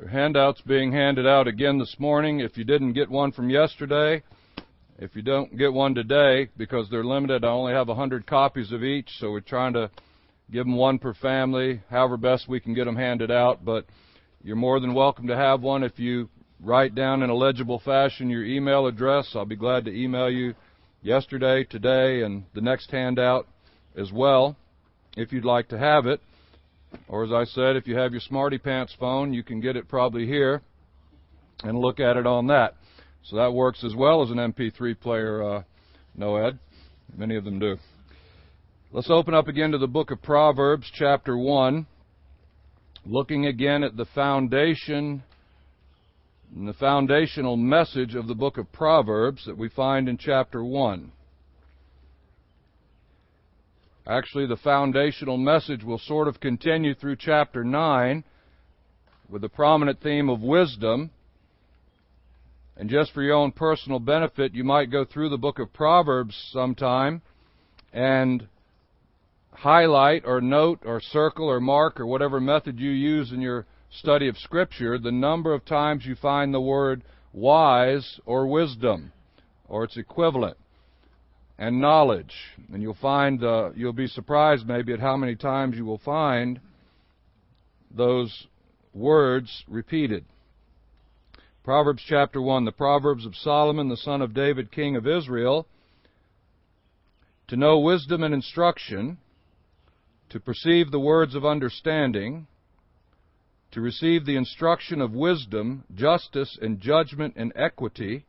There are handouts being handed out again this morning. If you didn't get one from yesterday, if you don't get one today, because they're limited, I only have a 100 copies of each, so we're trying to give them one per family, however best we can get them handed out. But you're more than welcome to have one if you write down in a legible fashion your email address. I'll be glad to email you yesterday, today, and the next handout as well if you'd like to have it. Or as I said, if you have your Smarty Pants phone, you can get it probably here and look at it on that. So that works as well as an MP3 player, uh, no Ed. Many of them do. Let's open up again to the book of Proverbs, chapter 1, looking again at the foundation and the foundational message of the book of Proverbs that we find in chapter 1. Actually, the foundational message will sort of continue through chapter 9 with the prominent theme of wisdom. And just for your own personal benefit, you might go through the book of Proverbs sometime and highlight or note or circle or mark or whatever method you use in your study of Scripture the number of times you find the word wise or wisdom or its equivalent and knowledge. And you'll find, uh, you'll be surprised maybe at how many times you will find those words repeated. Proverbs chapter 1, the Proverbs of Solomon, the son of David, king of Israel, to know wisdom and instruction, to perceive the words of understanding, to receive the instruction of wisdom, justice, and judgment and equity,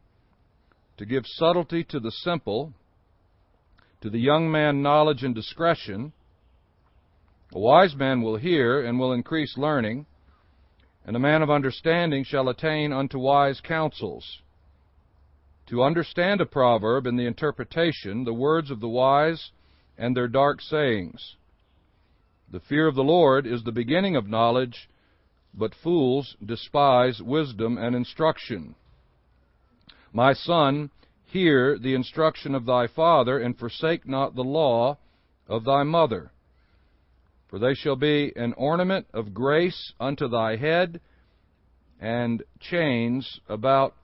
to give subtlety to the simple, to the young man knowledge and discretion. A wise man will hear and will increase learning, and a man of understanding shall attain unto wise counsels. To understand a proverb and the interpretation, the words of the wise and their dark sayings. The fear of the Lord is the beginning of knowledge, but fools despise wisdom and instruction. My son, Hear the instruction of thy father, and forsake not the law of thy mother. For they shall be an ornament of grace unto thy head, and chains about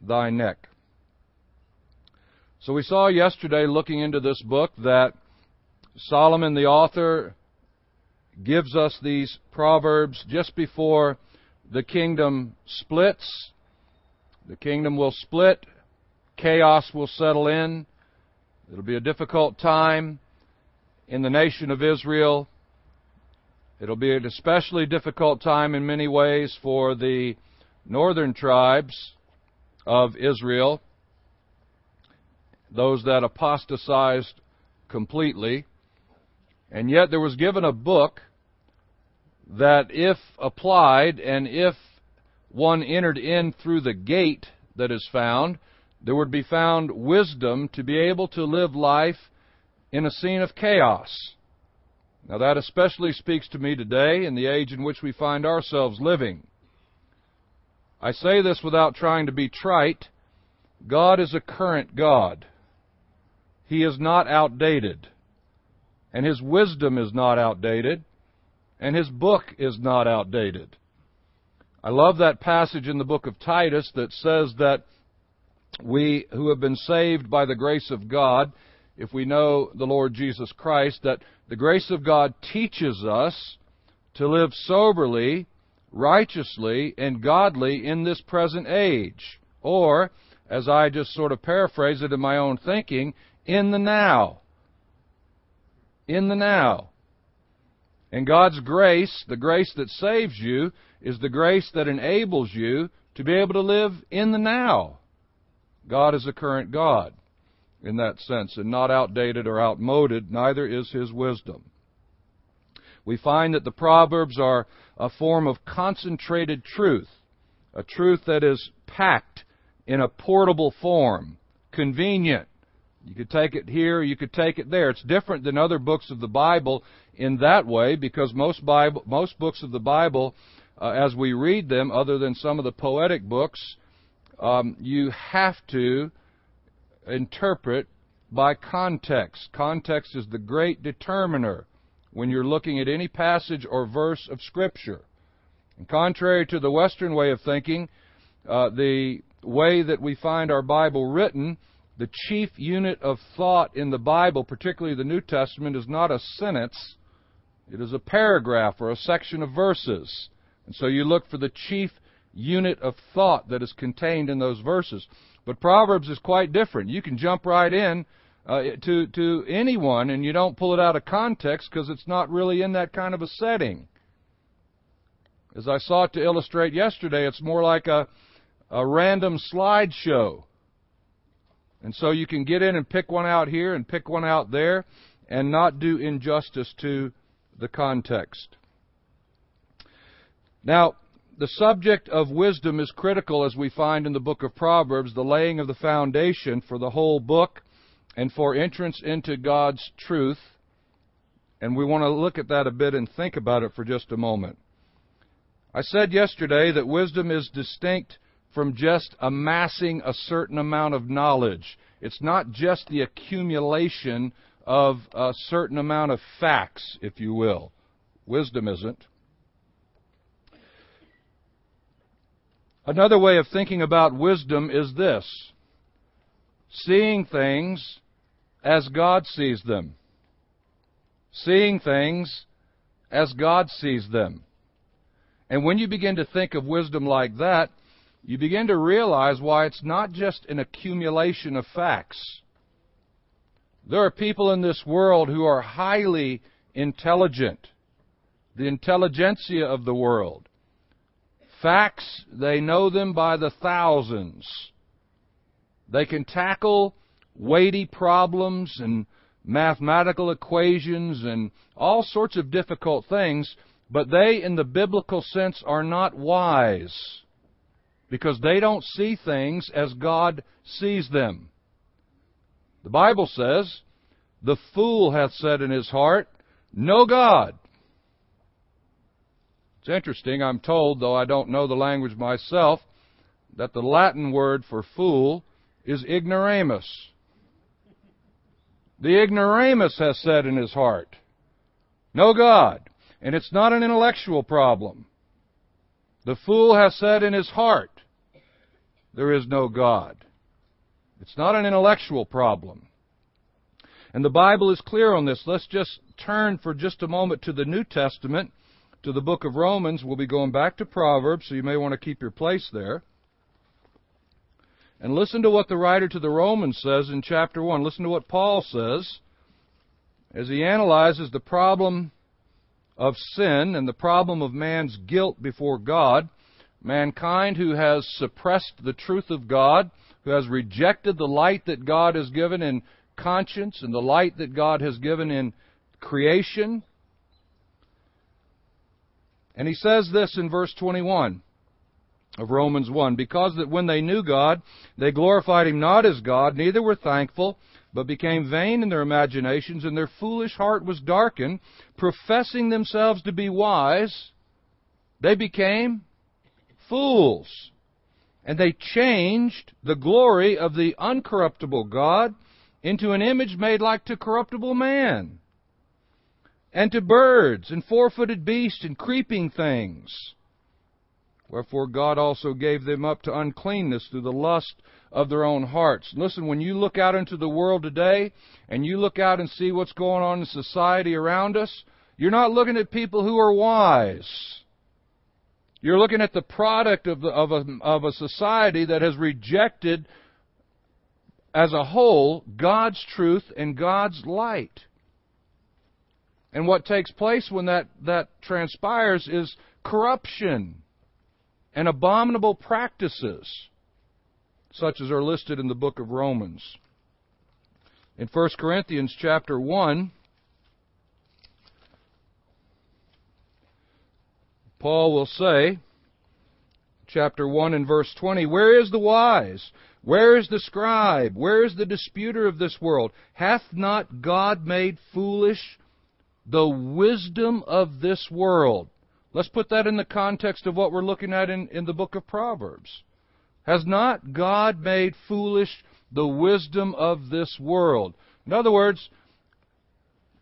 thy neck. So we saw yesterday, looking into this book, that Solomon, the author, gives us these proverbs just before the kingdom splits. The kingdom will split chaos will settle in. It'll be a difficult time in the nation of Israel. It'll be an especially difficult time in many ways for the northern tribes of Israel, those that apostatized completely. And yet there was given a book that, if applied and if one entered in through the gate that is found, there would be found wisdom to be able to live life in a scene of chaos. Now, that especially speaks to me today in the age in which we find ourselves living. I say this without trying to be trite. God is a current God. He is not outdated. And His wisdom is not outdated. And His book is not outdated. I love that passage in the book of Titus that says that we who have been saved by the grace of God, if we know the Lord Jesus Christ, that the grace of God teaches us to live soberly, righteously, and godly in this present age. Or, as I just sort of paraphrase it in my own thinking, in the now. In the now. And God's grace, the grace that saves you, is the grace that enables you to be able to live in the now. God is a current God in that sense, and not outdated or outmoded, neither is his wisdom. We find that the Proverbs are a form of concentrated truth, a truth that is packed in a portable form, convenient. You could take it here, you could take it there. It's different than other books of the Bible in that way because most Bible, most books of the Bible, uh, as we read them, other than some of the poetic books, um, you have to interpret by context. Context is the great determiner when you're looking at any passage or verse of Scripture. And contrary to the Western way of thinking, uh, the way that we find our Bible written, the chief unit of thought in the Bible, particularly the New Testament, is not a sentence, it is a paragraph or a section of verses. And so you look for the chief unit of thought that is contained in those verses. But Proverbs is quite different. You can jump right in uh, to to anyone, and you don't pull it out of context because it's not really in that kind of a setting. As I sought to illustrate yesterday, it's more like a a random slideshow. And so you can get in and pick one out here and pick one out there and not do injustice to the context. Now, the subject of wisdom is critical as we find in the book of Proverbs, the laying of the foundation for the whole book and for entrance into God's truth. And we want to look at that a bit and think about it for just a moment. I said yesterday that wisdom is distinct from just amassing a certain amount of knowledge. It's not just the accumulation of a certain amount of facts, if you will. Wisdom isn't. Another way of thinking about wisdom is this seeing things as God sees them. Seeing things as God sees them. And when you begin to think of wisdom like that, you begin to realize why it's not just an accumulation of facts. There are people in this world who are highly intelligent, the intelligentsia of the world. Facts, they know them by the thousands. They can tackle weighty problems and mathematical equations and all sorts of difficult things, but they, in the biblical sense, are not wise because they don't see things as God sees them. The Bible says, The fool hath said in his heart, No God. It's interesting, I'm told, though I don't know the language myself, that the Latin word for fool is ignoramus. The ignoramus has said in his heart, No God. And it's not an intellectual problem. The fool has said in his heart, There is no God. It's not an intellectual problem. And the Bible is clear on this. Let's just turn for just a moment to the New Testament to the book of Romans. We'll be going back to Proverbs, so you may want to keep your place there. And listen to what the writer to the Romans says in chapter 1. Listen to what Paul says as he analyzes the problem of sin and the problem of man's guilt before God. Mankind who has suppressed the truth of God, who has rejected the light that God has given in conscience and the light that God has given in creation, and he says this in verse 21 of Romans 1 because that when they knew God, they glorified him not as God, neither were thankful, but became vain in their imaginations, and their foolish heart was darkened. Professing themselves to be wise, they became fools. And they changed the glory of the uncorruptible God into an image made like to corruptible man and to birds, and four footed beasts, and creeping things. Wherefore God also gave them up to uncleanness through the lust of their own hearts. Listen, when you look out into the world today, and you look out and see what's going on in society around us, you're not looking at people who are wise. You're looking at the product of, the, of, a, of a society that has rejected, as a whole, God's truth and God's light. And what takes place when that, that transpires is corruption and abominable practices, such as are listed in the book of Romans. In 1 Corinthians chapter 1, Paul will say, chapter 1 and verse 20, Where is the wise? Where is the scribe? Where is the disputer of this world? Hath not God made foolish the wisdom of this world. Let's put that in the context of what we're looking at in, in the book of Proverbs. Has not God made foolish the wisdom of this world? In other words,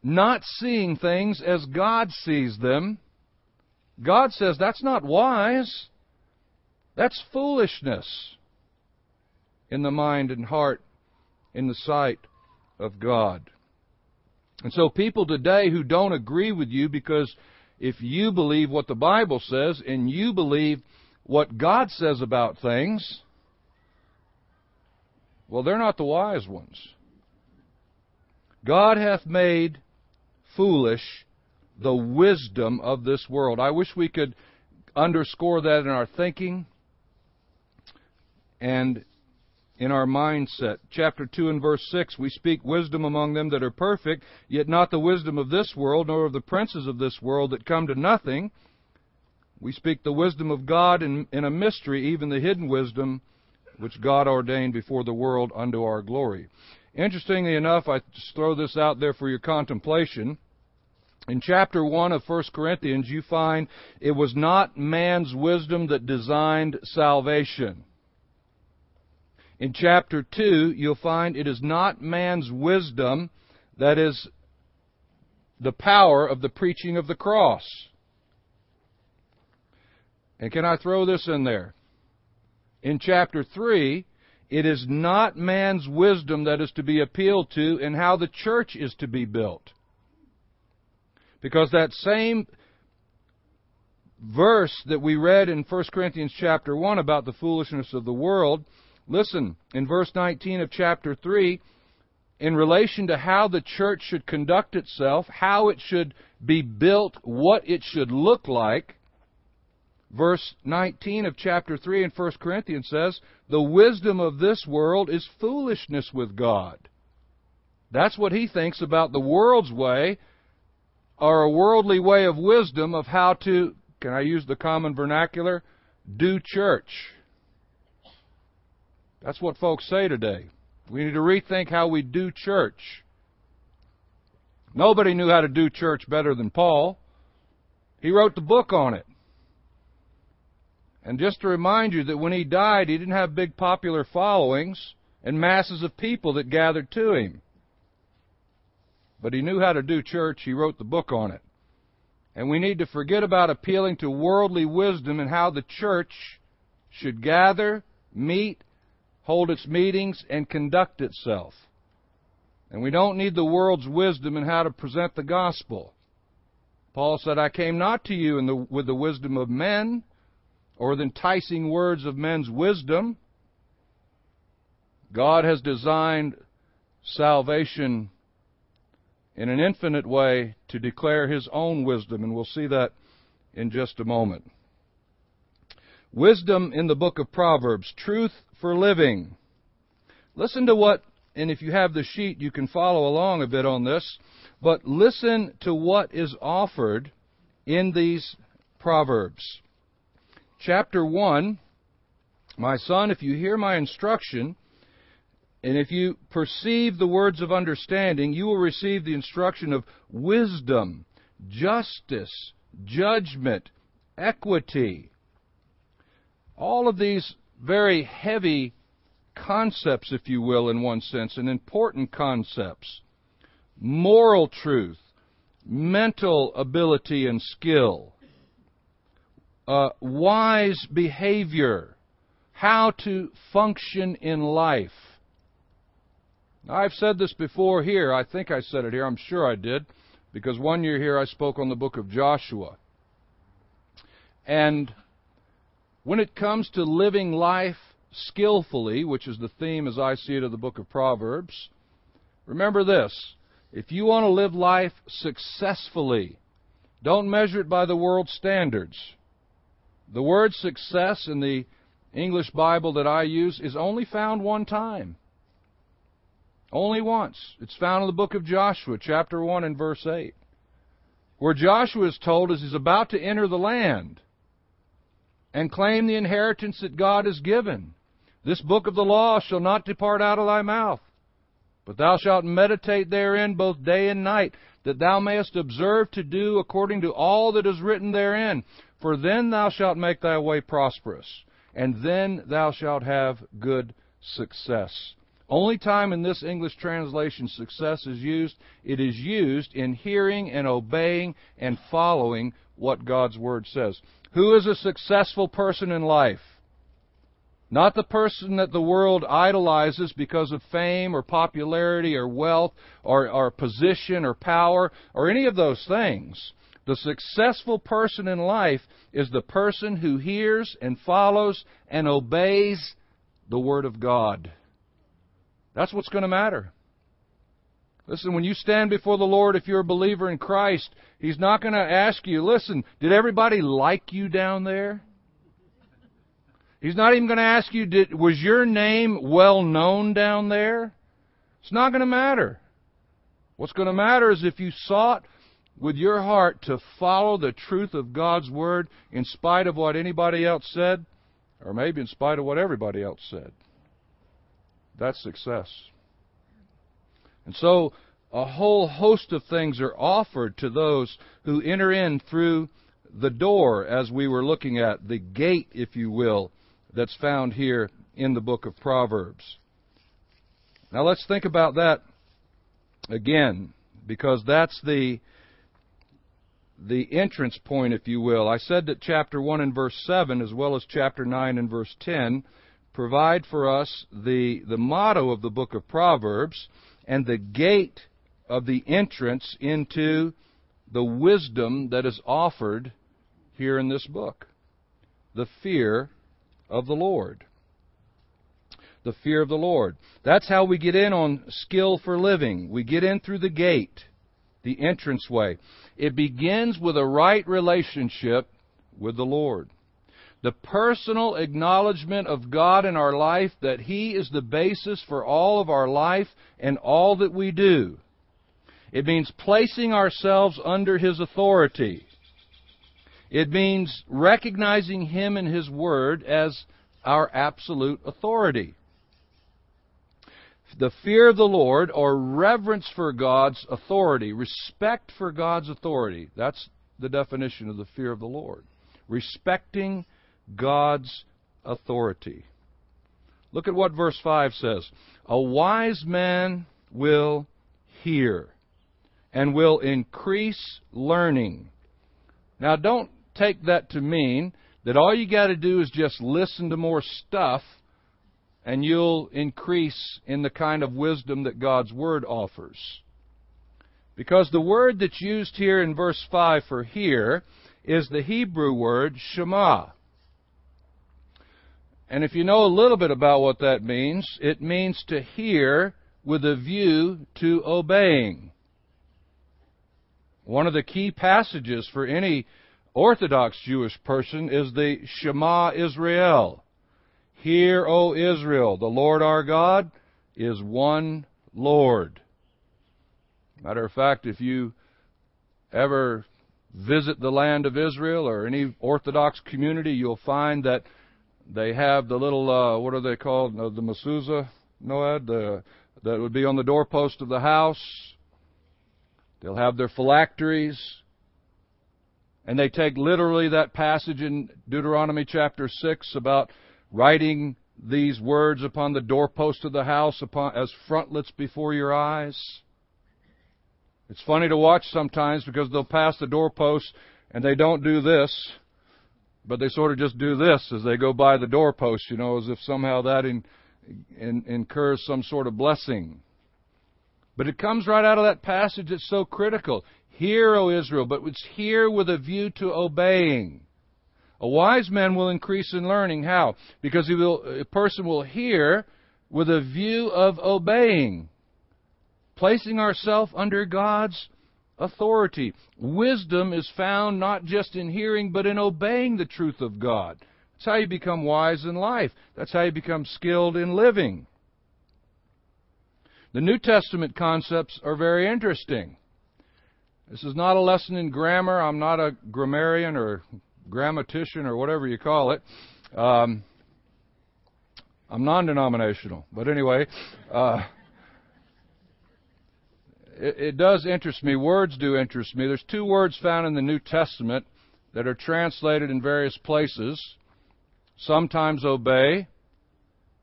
not seeing things as God sees them God says that's not wise. That's foolishness in the mind and heart, in the sight of God. And so people today who don't agree with you because if you believe what the Bible says and you believe what God says about things, well, they're not the wise ones. God hath made foolish the wisdom of this world. I wish we could underscore that in our thinking and in our mindset. Chapter 2 and verse 6 We speak wisdom among them that are perfect, yet not the wisdom of this world, nor of the princes of this world that come to nothing. We speak the wisdom of God in, in a mystery, even the hidden wisdom which God ordained before the world unto our glory. Interestingly enough, I just throw this out there for your contemplation. In chapter 1 of 1 Corinthians, you find it was not man's wisdom that designed salvation. In chapter 2, you'll find it is not man's wisdom that is the power of the preaching of the cross. And can I throw this in there? In chapter 3, it is not man's wisdom that is to be appealed to in how the church is to be built. Because that same verse that we read in 1 Corinthians chapter 1 about the foolishness of the world, listen, in verse 19 of chapter 3, in relation to how the church should conduct itself, how it should be built, what it should look like, verse 19 of chapter 3 in 1 Corinthians says, The wisdom of this world is foolishness with God. That's what he thinks about the world's way, or a worldly way of wisdom of how to, can I use the common vernacular, do church. That's what folks say today. We need to rethink how we do church. Nobody knew how to do church better than Paul. He wrote the book on it. And just to remind you that when he died, he didn't have big popular followings and masses of people that gathered to him. But he knew how to do church. He wrote the book on it. And we need to forget about appealing to worldly wisdom and how the church should gather, meet, hold its meetings, and conduct itself. And we don't need the world's wisdom in how to present the gospel. Paul said, I came not to you the, with the wisdom of men, or the enticing words of men's wisdom. God has designed salvation in an infinite way to declare His own wisdom, and we'll see that in just a moment. Wisdom in the book of Proverbs, truth for living. Listen to what, and if you have the sheet, you can follow along a bit on this, but listen to what is offered in these Proverbs chapter 1 My son, if you hear my instruction, and if you perceive the words of understanding, you will receive the instruction of wisdom, justice, judgment, equity. All of these very heavy concepts, if you will, in one sense, and important concepts. Moral truth, mental ability and skill, uh, wise behavior, how to function in life. I've said this before here. I think I said it here. I'm sure I did. Because one year here I spoke on the book of Joshua. And when it comes to living life skillfully, which is the theme as I see it of the book of Proverbs, remember this. If you want to live life successfully, don't measure it by the world's standards. The word success in the English Bible that I use is only found one time. Only once. It's found in the book of Joshua, chapter 1 and verse 8, where Joshua is told as he's about to enter the land and claim the inheritance that God has given. This book of the law shall not depart out of thy mouth, but thou shalt meditate therein both day and night, that thou mayest observe to do according to all that is written therein. For then thou shalt make thy way prosperous, and then thou shalt have good success. Only time in this English translation success is used, it is used in hearing and obeying and following what God's Word says. Who is a successful person in life? Not the person that the world idolizes because of fame or popularity or wealth or, or position or power or any of those things. The successful person in life is the person who hears and follows and obeys the Word of God. That's what's going to matter. Listen, when you stand before the Lord, if you're a believer in Christ, He's not going to ask you, listen, did everybody like you down there? He's not even going to ask you, did, was your name well known down there? It's not going to matter. What's going to matter is if you sought with your heart to follow the truth of God's Word in spite of what anybody else said, or maybe in spite of what everybody else said. That's success. And so a whole host of things are offered to those who enter in through the door, as we were looking at, the gate, if you will, that's found here in the book of Proverbs. Now let's think about that again, because that's the the entrance point, if you will. I said that chapter 1 and verse 7, as well as chapter 9 and verse 10, provide for us the, the motto of the book of Proverbs and the gate of the entrance into the wisdom that is offered here in this book. The fear of the Lord. The fear of the Lord. That's how we get in on skill for living. We get in through the gate, the entranceway. It begins with a right relationship with the Lord the personal acknowledgement of God in our life that He is the basis for all of our life and all that we do. It means placing ourselves under His authority. It means recognizing Him and His Word as our absolute authority. The fear of the Lord, or reverence for God's authority, respect for God's authority. That's the definition of the fear of the Lord. Respecting God's authority. Look at what verse 5 says. A wise man will hear and will increase learning. Now, don't take that to mean that all you got to do is just listen to more stuff and you'll increase in the kind of wisdom that God's Word offers. Because the word that's used here in verse 5 for hear is the Hebrew word shema. And if you know a little bit about what that means, it means to hear with a view to obeying. One of the key passages for any Orthodox Jewish person is the Shema Israel. Hear, O Israel, the Lord our God is one Lord. Matter of fact, if you ever visit the land of Israel or any Orthodox community, you'll find that they have the little, uh, what are they called? Uh, the mezuzah, Noad, the, that would be on the doorpost of the house. They'll have their phylacteries. And they take literally that passage in Deuteronomy chapter 6 about writing these words upon the doorpost of the house upon, as frontlets before your eyes. It's funny to watch sometimes because they'll pass the doorpost and they don't do this but they sort of just do this as they go by the doorpost, you know, as if somehow that in, in, incurs some sort of blessing. But it comes right out of that passage that's so critical. Hear, O Israel, but it's here with a view to obeying. A wise man will increase in learning. How? Because he will, a person will hear with a view of obeying, placing ourselves under God's authority. Wisdom is found not just in hearing, but in obeying the truth of God. That's how you become wise in life. That's how you become skilled in living. The New Testament concepts are very interesting. This is not a lesson in grammar. I'm not a grammarian or grammatician or whatever you call it. Um, I'm non denominational. But anyway, uh, it, it does interest me. Words do interest me. There's two words found in the New Testament that are translated in various places. Sometimes obey,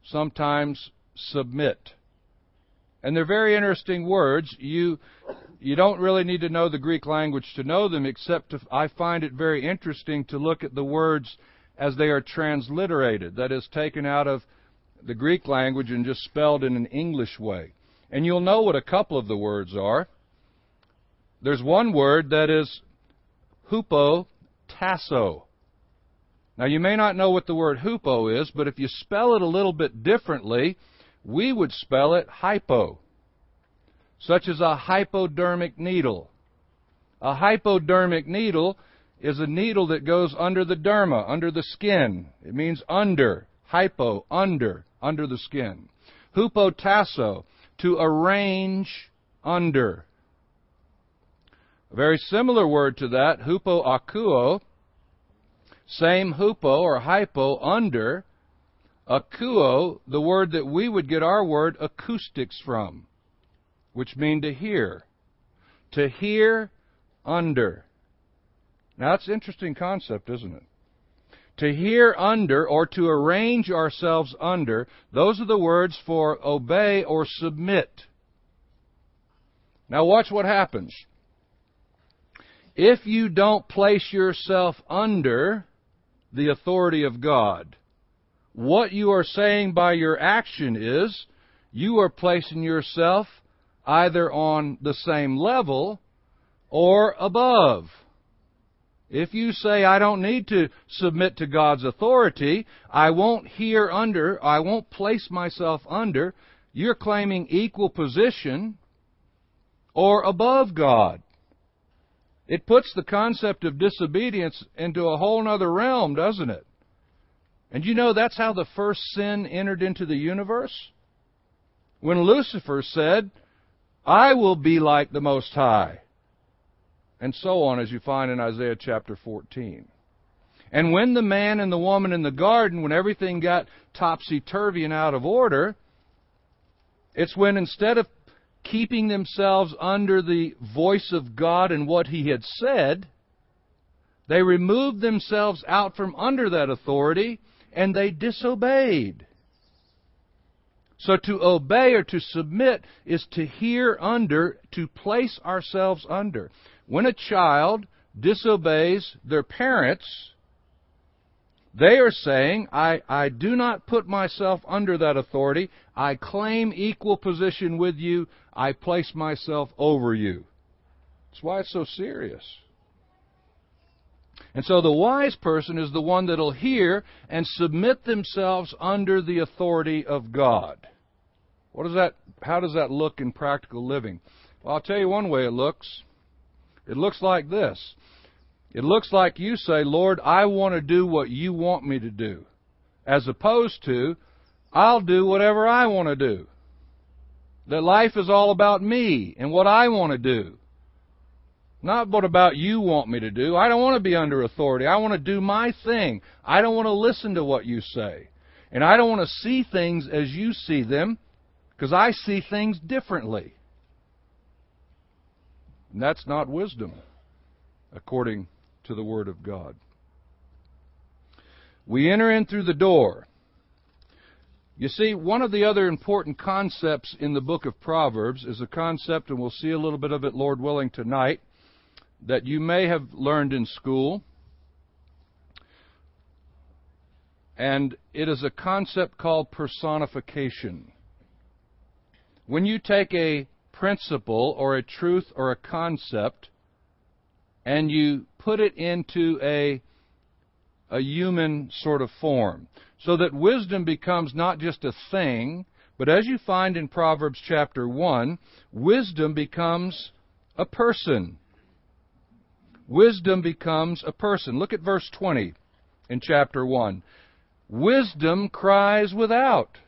sometimes submit. And they're very interesting words. You, you don't really need to know the Greek language to know them, except to, I find it very interesting to look at the words as they are transliterated, that is, taken out of the Greek language and just spelled in an English way. And you'll know what a couple of the words are. There's one word that is hupo tasso. Now, you may not know what the word hupo is, but if you spell it a little bit differently, we would spell it hypo, such as a hypodermic needle. A hypodermic needle is a needle that goes under the derma, under the skin. It means under, hypo, under, under the skin. Hupotasso, to arrange under. A very similar word to that, hupo akuo, same hupo or hypo, under. Akuo, the word that we would get our word acoustics from, which mean to hear. To hear under. Now that's an interesting concept, isn't it? To hear under or to arrange ourselves under, those are the words for obey or submit. Now watch what happens. If you don't place yourself under the authority of God, what you are saying by your action is you are placing yourself either on the same level or above. If you say, I don't need to submit to God's authority, I won't hear under, I won't place myself under, you're claiming equal position or above God. It puts the concept of disobedience into a whole other realm, doesn't it? And you know that's how the first sin entered into the universe? When Lucifer said, I will be like the Most High. And so on, as you find in Isaiah chapter 14. And when the man and the woman in the garden, when everything got topsy turvy and out of order, it's when instead of keeping themselves under the voice of God and what He had said, they removed themselves out from under that authority and they disobeyed. So to obey or to submit is to hear under, to place ourselves under. When a child disobeys their parents, they are saying, I, I do not put myself under that authority. I claim equal position with you. I place myself over you. That's why it's so serious. And so the wise person is the one that'll hear and submit themselves under the authority of God. What does that how does that look in practical living? Well, I'll tell you one way it looks. It looks like this. It looks like you say, Lord, I want to do what you want me to do, as opposed to, I'll do whatever I want to do. That life is all about me and what I want to do. Not what about you want me to do. I don't want to be under authority. I want to do my thing. I don't want to listen to what you say. And I don't want to see things as you see them because I see things differently. And that's not wisdom, according to the Word of God. We enter in through the door. You see, one of the other important concepts in the book of Proverbs is a concept, and we'll see a little bit of it, Lord willing, tonight, that you may have learned in school. And it is a concept called personification. When you take a principle or a truth or a concept and you put it into a, a human sort of form. So that wisdom becomes not just a thing, but as you find in Proverbs chapter 1, wisdom becomes a person. Wisdom becomes a person. Look at verse 20 in chapter 1. Wisdom cries without.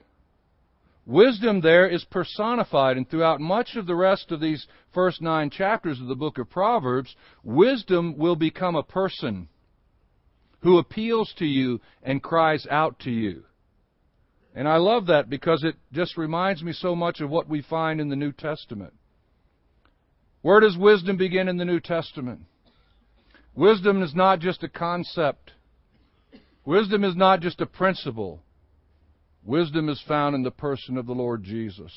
Wisdom there is personified, and throughout much of the rest of these first nine chapters of the book of Proverbs, wisdom will become a person who appeals to you and cries out to you. And I love that because it just reminds me so much of what we find in the New Testament. Where does wisdom begin in the New Testament? Wisdom is not just a concept. Wisdom is not just a principle. Wisdom is found in the person of the Lord Jesus.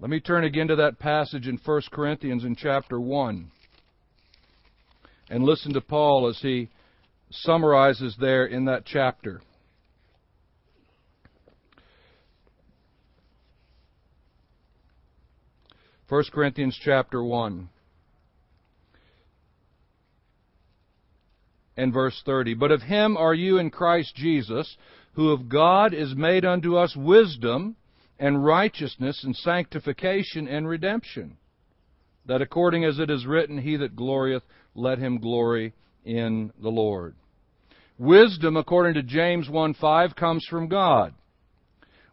Let me turn again to that passage in 1 Corinthians in chapter 1 and listen to Paul as he summarizes there in that chapter. 1 Corinthians chapter 1 and verse 30. But of him are you in Christ Jesus, who of God is made unto us wisdom and righteousness and sanctification and redemption. That according as it is written, He that glorieth, let him glory in the Lord. Wisdom, according to James 1 5, comes from God.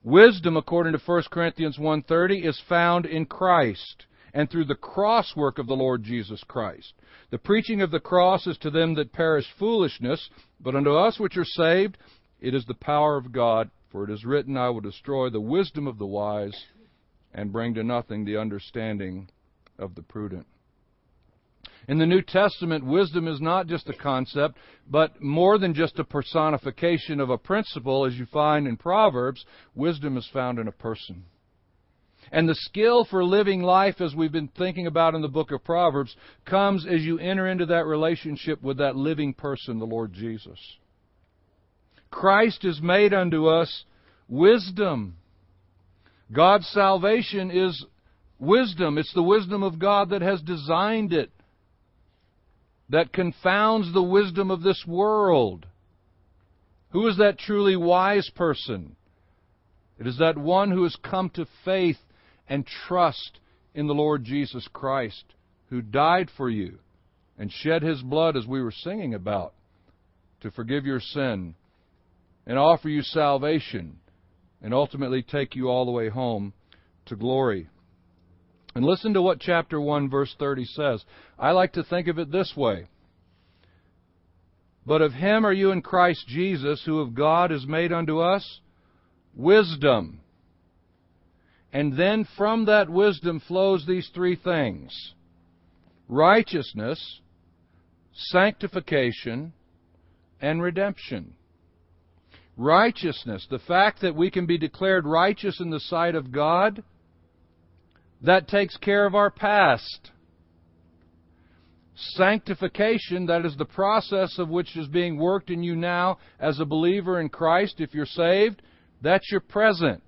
Wisdom, according to 1 Corinthians 1.30, is found in Christ and through the cross work of the Lord Jesus Christ. The preaching of the cross is to them that perish foolishness, but unto us which are saved, it is the power of God. For it is written, I will destroy the wisdom of the wise and bring to nothing the understanding of the prudent. In the New Testament, wisdom is not just a concept, but more than just a personification of a principle, as you find in Proverbs. Wisdom is found in a person. And the skill for living life, as we've been thinking about in the book of Proverbs, comes as you enter into that relationship with that living person, the Lord Jesus. Christ is made unto us wisdom. God's salvation is wisdom. It's the wisdom of God that has designed it that confounds the wisdom of this world. Who is that truly wise person? It is that one who has come to faith and trust in the Lord Jesus Christ, who died for you and shed his blood, as we were singing about, to forgive your sin and offer you salvation and ultimately take you all the way home to glory. And listen to what chapter 1, verse 30 says. I like to think of it this way. But of him are you in Christ Jesus, who of God is made unto us wisdom. And then from that wisdom flows these three things righteousness, sanctification, and redemption. Righteousness, the fact that we can be declared righteous in the sight of God that takes care of our past. Sanctification, that is the process of which is being worked in you now as a believer in Christ, if you're saved, that's your present.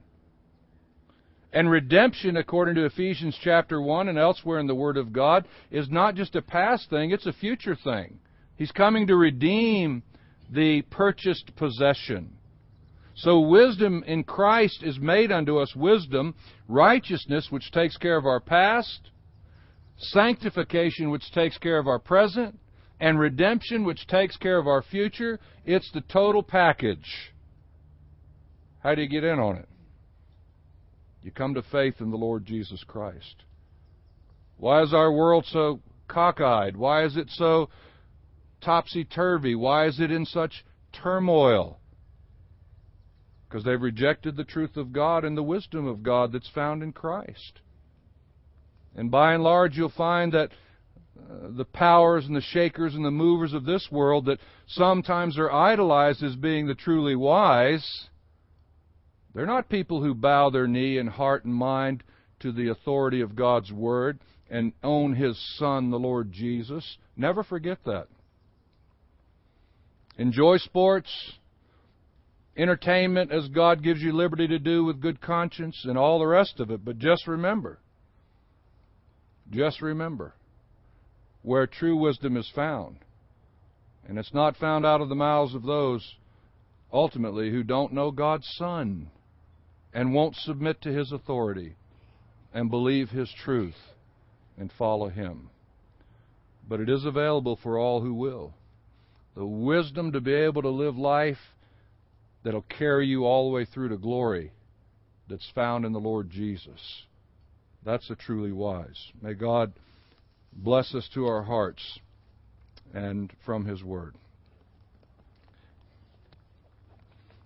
And redemption, according to Ephesians chapter 1 and elsewhere in the Word of God, is not just a past thing, it's a future thing. He's coming to redeem the purchased possession. So wisdom in Christ is made unto us wisdom, righteousness, which takes care of our past, sanctification, which takes care of our present, and redemption, which takes care of our future. It's the total package. How do you get in on it? You come to faith in the Lord Jesus Christ. Why is our world so cockeyed? Why is it so topsy turvy? Why is it in such turmoil? Because they've rejected the truth of God and the wisdom of God that's found in Christ. And by and large, you'll find that uh, the powers and the shakers and the movers of this world that sometimes are idolized as being the truly wise, they're not people who bow their knee in heart and mind to the authority of God's Word and own His Son, the Lord Jesus. Never forget that. Enjoy sports, entertainment as God gives you liberty to do with good conscience and all the rest of it. But just remember, just remember where true wisdom is found. And it's not found out of the mouths of those, ultimately, who don't know God's Son and won't submit to His authority and believe His truth and follow Him. But it is available for all who will. The wisdom to be able to live life that'll carry you all the way through to glory that's found in the Lord Jesus. That's the truly wise. May God bless us to our hearts and from His Word.